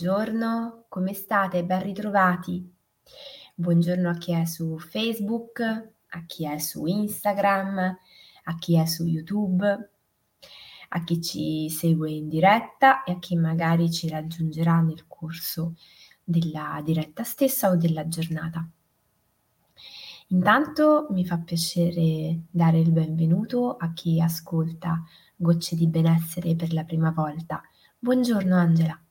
Buongiorno, come state? Ben ritrovati. Buongiorno a chi è su Facebook, a chi è su Instagram, a chi è su YouTube, a chi ci segue in diretta e a chi magari ci raggiungerà nel corso della diretta stessa o della giornata. Intanto mi fa piacere dare il benvenuto a chi ascolta Gocce di benessere per la prima volta. Buongiorno Angela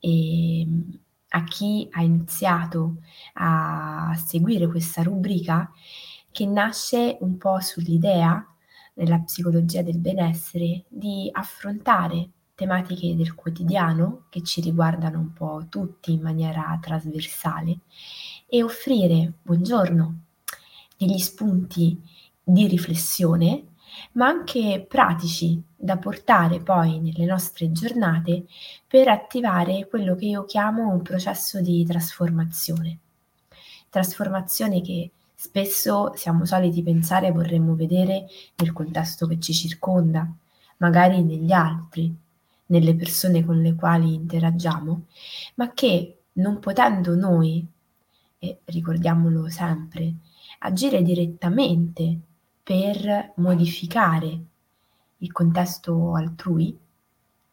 e ehm, a chi ha iniziato a seguire questa rubrica che nasce un po' sull'idea nella psicologia del benessere di affrontare tematiche del quotidiano che ci riguardano un po' tutti in maniera trasversale e offrire, buongiorno, degli spunti di riflessione ma anche pratici da portare poi nelle nostre giornate per attivare quello che io chiamo un processo di trasformazione. Trasformazione che spesso siamo soliti pensare vorremmo vedere nel contesto che ci circonda, magari negli altri, nelle persone con le quali interagiamo, ma che non potendo noi, e ricordiamolo sempre, agire direttamente per modificare il contesto altrui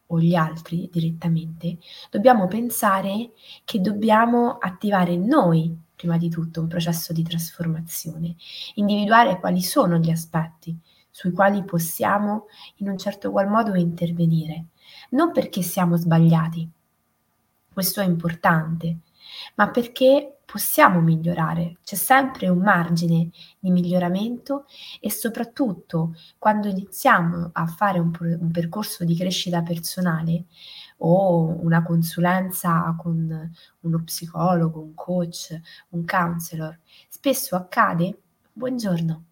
o gli altri direttamente, dobbiamo pensare che dobbiamo attivare noi, prima di tutto, un processo di trasformazione, individuare quali sono gli aspetti sui quali possiamo in un certo qual modo intervenire, non perché siamo sbagliati, questo è importante, ma perché possiamo migliorare, c'è sempre un margine di miglioramento e soprattutto quando iniziamo a fare un, un percorso di crescita personale o una consulenza con uno psicologo, un coach, un counselor, spesso accade, buongiorno,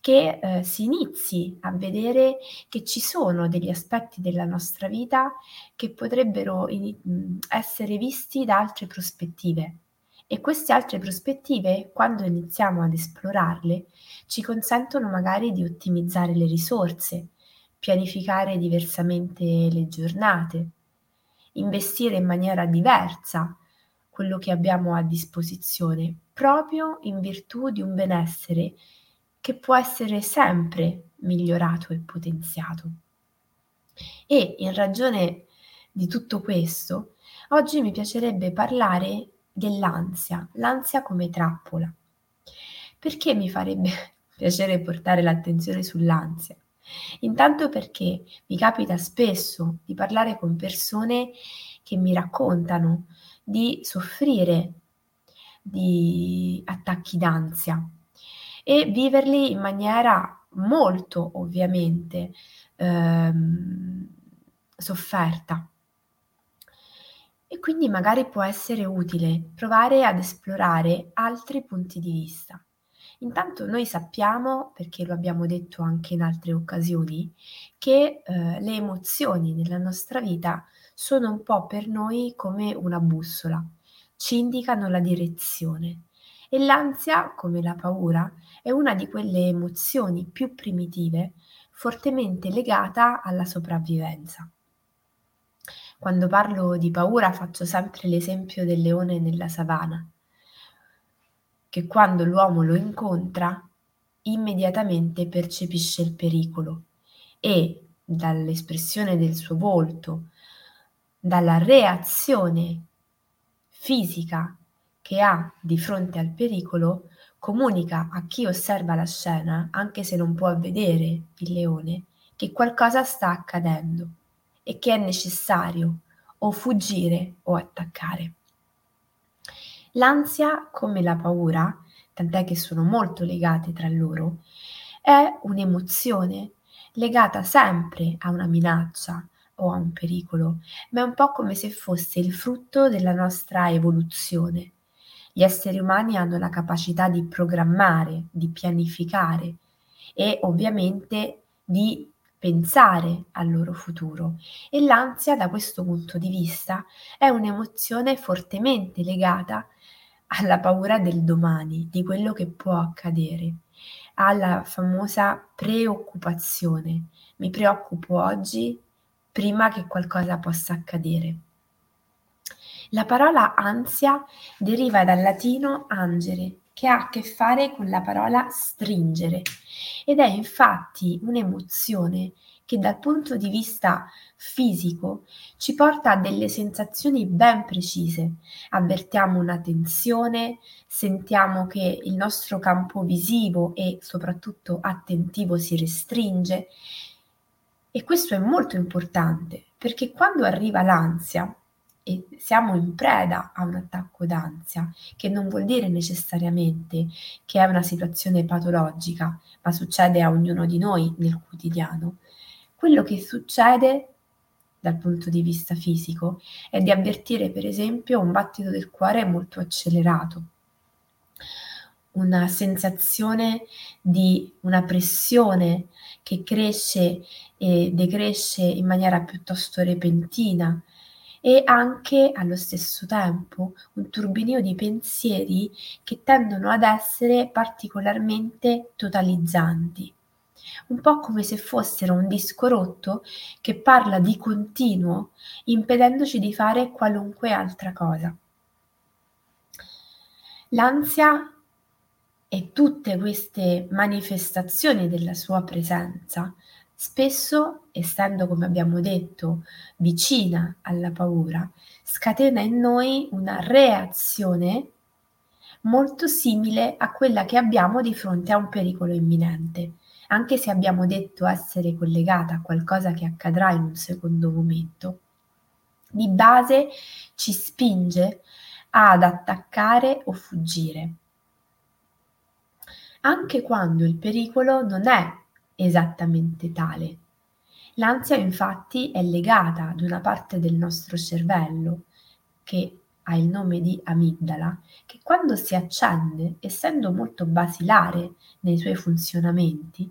che eh, si inizi a vedere che ci sono degli aspetti della nostra vita che potrebbero in, essere visti da altre prospettive. E queste altre prospettive, quando iniziamo ad esplorarle, ci consentono magari di ottimizzare le risorse, pianificare diversamente le giornate, investire in maniera diversa quello che abbiamo a disposizione, proprio in virtù di un benessere che può essere sempre migliorato e potenziato. E in ragione di tutto questo, oggi mi piacerebbe parlare dell'ansia, l'ansia come trappola. Perché mi farebbe piacere portare l'attenzione sull'ansia? Intanto perché mi capita spesso di parlare con persone che mi raccontano di soffrire di attacchi d'ansia e viverli in maniera molto ovviamente ehm, sofferta. E quindi magari può essere utile provare ad esplorare altri punti di vista. Intanto noi sappiamo, perché lo abbiamo detto anche in altre occasioni, che eh, le emozioni nella nostra vita sono un po' per noi come una bussola, ci indicano la direzione. E l'ansia, come la paura, è una di quelle emozioni più primitive, fortemente legata alla sopravvivenza. Quando parlo di paura faccio sempre l'esempio del leone nella savana, che quando l'uomo lo incontra immediatamente percepisce il pericolo e dall'espressione del suo volto, dalla reazione fisica che ha di fronte al pericolo comunica a chi osserva la scena, anche se non può vedere il leone, che qualcosa sta accadendo e che è necessario o fuggire o attaccare. L'ansia, come la paura, tant'è che sono molto legate tra loro, è un'emozione legata sempre a una minaccia o a un pericolo, ma è un po' come se fosse il frutto della nostra evoluzione gli esseri umani hanno la capacità di programmare, di pianificare e ovviamente di pensare al loro futuro e l'ansia da questo punto di vista è un'emozione fortemente legata alla paura del domani, di quello che può accadere, alla famosa preoccupazione. Mi preoccupo oggi prima che qualcosa possa accadere. La parola ansia deriva dal latino angere, che ha a che fare con la parola stringere ed è infatti un'emozione che dal punto di vista fisico ci porta a delle sensazioni ben precise. Avvertiamo una tensione, sentiamo che il nostro campo visivo e soprattutto attentivo si restringe e questo è molto importante perché quando arriva l'ansia e siamo in preda a un attacco d'ansia, che non vuol dire necessariamente che è una situazione patologica, ma succede a ognuno di noi nel quotidiano, quello che succede dal punto di vista fisico è di avvertire per esempio un battito del cuore molto accelerato, una sensazione di una pressione che cresce e decresce in maniera piuttosto repentina e anche allo stesso tempo un turbinio di pensieri che tendono ad essere particolarmente totalizzanti un po' come se fossero un disco rotto che parla di continuo, impedendoci di fare qualunque altra cosa. L'ansia e tutte queste manifestazioni della sua presenza, spesso, essendo come abbiamo detto vicina alla paura, scatena in noi una reazione molto simile a quella che abbiamo di fronte a un pericolo imminente anche se abbiamo detto essere collegata a qualcosa che accadrà in un secondo momento, di base ci spinge ad attaccare o fuggire. Anche quando il pericolo non è esattamente tale. L'ansia infatti è legata ad una parte del nostro cervello che ha il nome di amigdala, che quando si accende, essendo molto basilare nei suoi funzionamenti,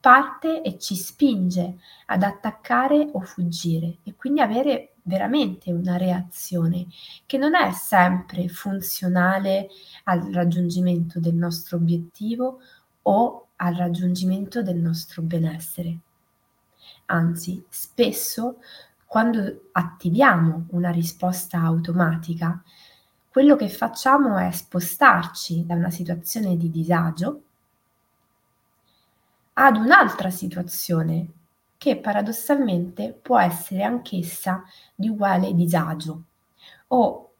parte e ci spinge ad attaccare o fuggire e quindi avere veramente una reazione che non è sempre funzionale al raggiungimento del nostro obiettivo o al raggiungimento del nostro benessere. Anzi, spesso quando attiviamo una risposta automatica, quello che facciamo è spostarci da una situazione di disagio ad un'altra situazione che paradossalmente può essere anch'essa di uguale disagio o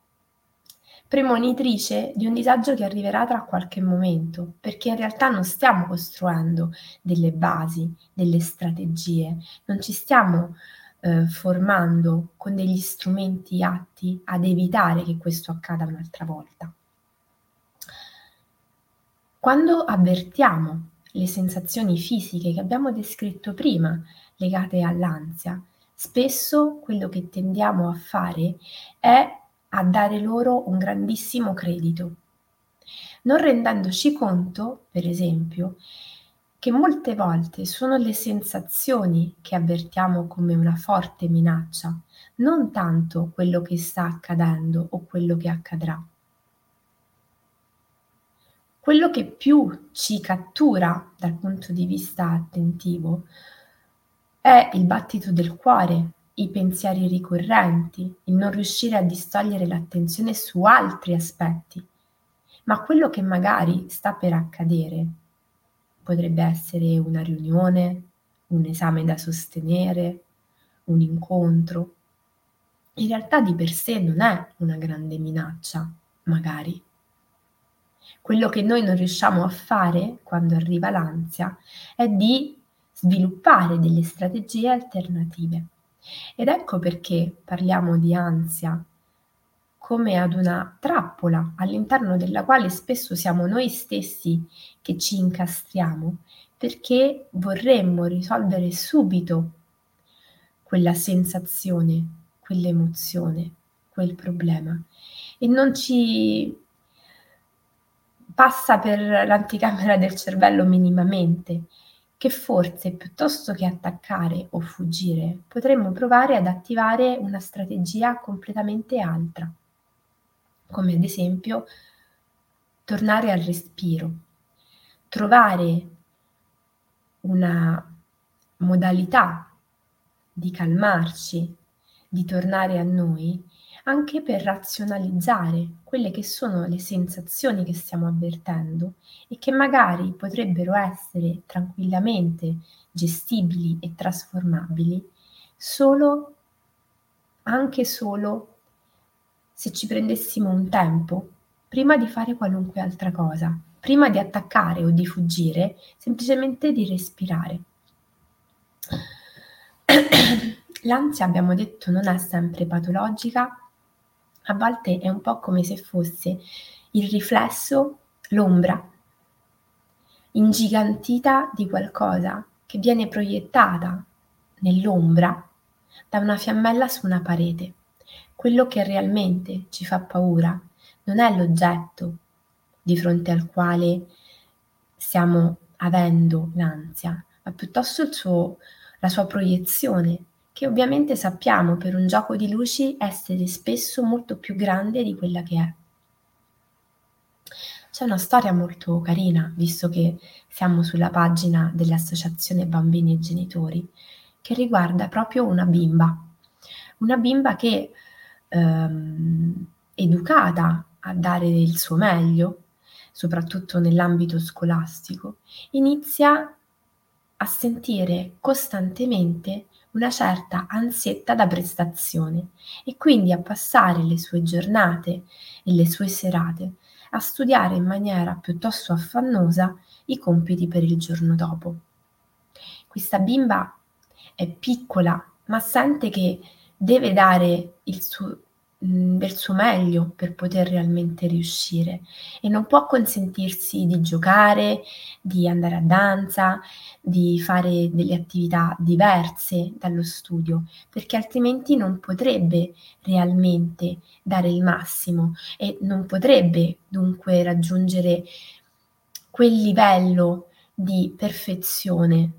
premonitrice di un disagio che arriverà tra qualche momento, perché in realtà non stiamo costruendo delle basi, delle strategie, non ci stiamo eh, formando con degli strumenti atti ad evitare che questo accada un'altra volta. Quando avvertiamo le sensazioni fisiche che abbiamo descritto prima legate all'ansia, spesso quello che tendiamo a fare è a dare loro un grandissimo credito, non rendendoci conto, per esempio, che molte volte sono le sensazioni che avvertiamo come una forte minaccia, non tanto quello che sta accadendo o quello che accadrà. Quello che più ci cattura dal punto di vista attentivo è il battito del cuore, i pensieri ricorrenti, il non riuscire a distogliere l'attenzione su altri aspetti. Ma quello che magari sta per accadere potrebbe essere una riunione, un esame da sostenere, un incontro. In realtà di per sé non è una grande minaccia, magari. Quello che noi non riusciamo a fare quando arriva l'ansia è di sviluppare delle strategie alternative. Ed ecco perché parliamo di ansia come ad una trappola all'interno della quale spesso siamo noi stessi che ci incastriamo perché vorremmo risolvere subito quella sensazione, quell'emozione, quel problema. E non ci passa per l'anticamera del cervello minimamente, che forse piuttosto che attaccare o fuggire potremmo provare ad attivare una strategia completamente altra, come ad esempio tornare al respiro, trovare una modalità di calmarci, di tornare a noi anche per razionalizzare quelle che sono le sensazioni che stiamo avvertendo e che magari potrebbero essere tranquillamente gestibili e trasformabili solo, anche solo se ci prendessimo un tempo prima di fare qualunque altra cosa, prima di attaccare o di fuggire, semplicemente di respirare. L'ansia, abbiamo detto, non è sempre patologica, a volte è un po' come se fosse il riflesso, l'ombra ingigantita di qualcosa che viene proiettata nell'ombra da una fiammella su una parete. Quello che realmente ci fa paura non è l'oggetto di fronte al quale stiamo avendo l'ansia, ma piuttosto suo, la sua proiezione che ovviamente sappiamo per un gioco di luci essere spesso molto più grande di quella che è. C'è una storia molto carina, visto che siamo sulla pagina dell'Associazione Bambini e Genitori, che riguarda proprio una bimba. Una bimba che, ehm, educata a dare il suo meglio, soprattutto nell'ambito scolastico, inizia a sentire costantemente una certa ansietta da prestazione e quindi a passare le sue giornate e le sue serate a studiare in maniera piuttosto affannosa i compiti per il giorno dopo. Questa bimba è piccola, ma sente che deve dare il suo Del suo meglio per poter realmente riuscire e non può consentirsi di giocare, di andare a danza, di fare delle attività diverse dallo studio, perché altrimenti non potrebbe realmente dare il massimo e non potrebbe dunque raggiungere quel livello di perfezione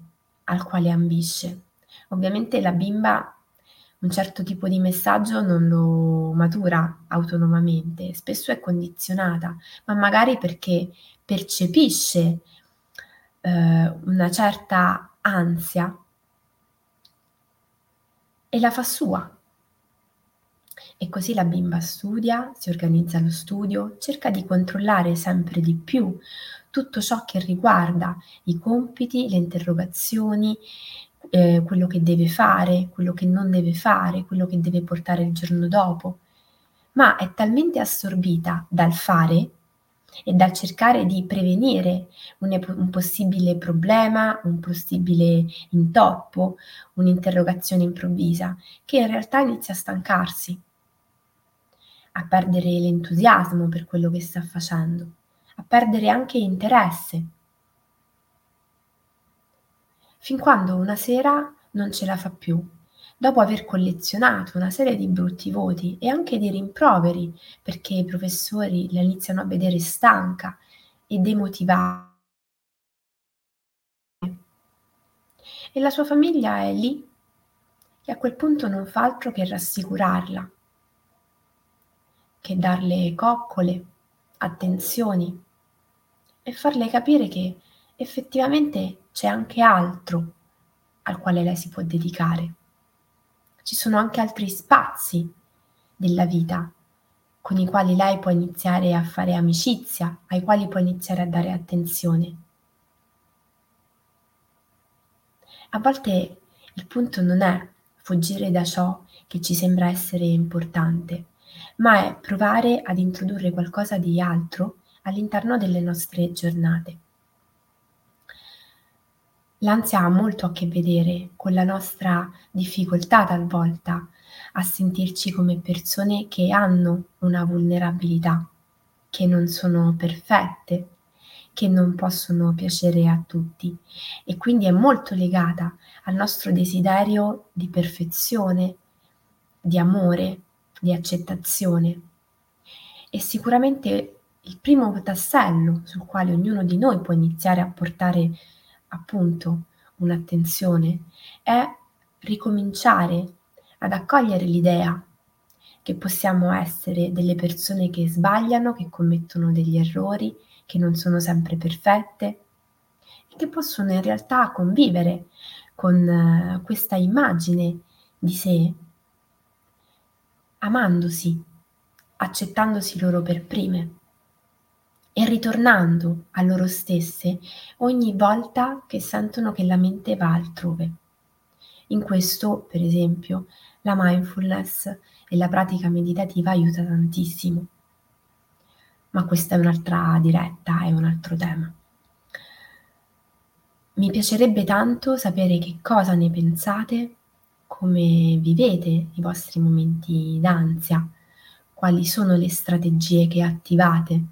al quale ambisce. Ovviamente la bimba un certo tipo di messaggio non lo matura autonomamente, spesso è condizionata, ma magari perché percepisce eh, una certa ansia e la fa sua. E così la bimba studia, si organizza lo studio, cerca di controllare sempre di più tutto ciò che riguarda i compiti, le interrogazioni, eh, quello che deve fare, quello che non deve fare, quello che deve portare il giorno dopo, ma è talmente assorbita dal fare e dal cercare di prevenire un, un, possibile problema, un possibile intoppo, un'interrogazione improvvisa, che in realtà inizia a stancarsi, a perdere l'entusiasmo per quello che sta facendo, a perdere anche interesse fin quando una sera non ce la fa più, dopo aver collezionato una serie di brutti voti e anche di rimproveri, perché i professori la iniziano a vedere stanca e demotivata. E la sua famiglia è lì e a quel punto non fa altro che rassicurarla, che darle coccole, attenzioni e farle capire che effettivamente c'è anche altro al quale lei si può dedicare. Ci sono anche altri spazi della vita con i quali lei può iniziare a fare amicizia, ai quali può iniziare a dare attenzione. A volte il punto non è fuggire da ciò che ci sembra essere importante, ma è provare ad introdurre qualcosa di altro all'interno delle nostre giornate. L'ansia ha molto a che vedere con la nostra difficoltà talvolta a sentirci come persone che hanno una vulnerabilità, che non sono perfette, che non possono piacere a tutti e quindi è molto legata al nostro desiderio di perfezione, di amore, di accettazione. E sicuramente il primo tassello sul quale ognuno di noi può iniziare a portare appunto un'attenzione è ricominciare ad accogliere l'idea che possiamo essere delle persone che sbagliano, che commettono degli errori, che non sono sempre perfette e che possono in realtà convivere con uh, questa immagine di sé amandosi, accettandosi loro per prime e ritornando a loro stesse ogni volta che sentono che la mente va altrove. In questo, per esempio, la mindfulness e la pratica meditativa aiuta tantissimo. Ma questa è un'altra diretta, è un altro tema. Mi piacerebbe tanto sapere che cosa ne pensate, come vivete i vostri momenti d'ansia, quali sono le strategie che attivate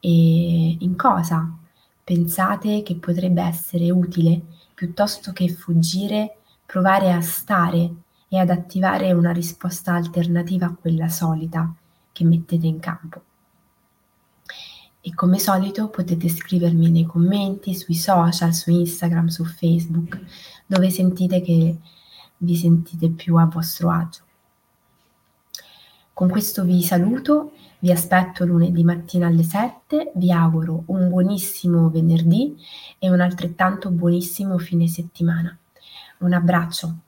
e in cosa pensate che potrebbe essere utile piuttosto che fuggire, provare a stare e ad attivare una risposta alternativa a quella solita che mettete in campo. E come solito potete scrivermi nei commenti, sui social, su Instagram, su Facebook, dove sentite che vi sentite più a vostro agio. Con questo vi saluto, vi aspetto lunedì mattina alle 7, vi auguro un buonissimo venerdì e un altrettanto buonissimo fine settimana. Un abbraccio.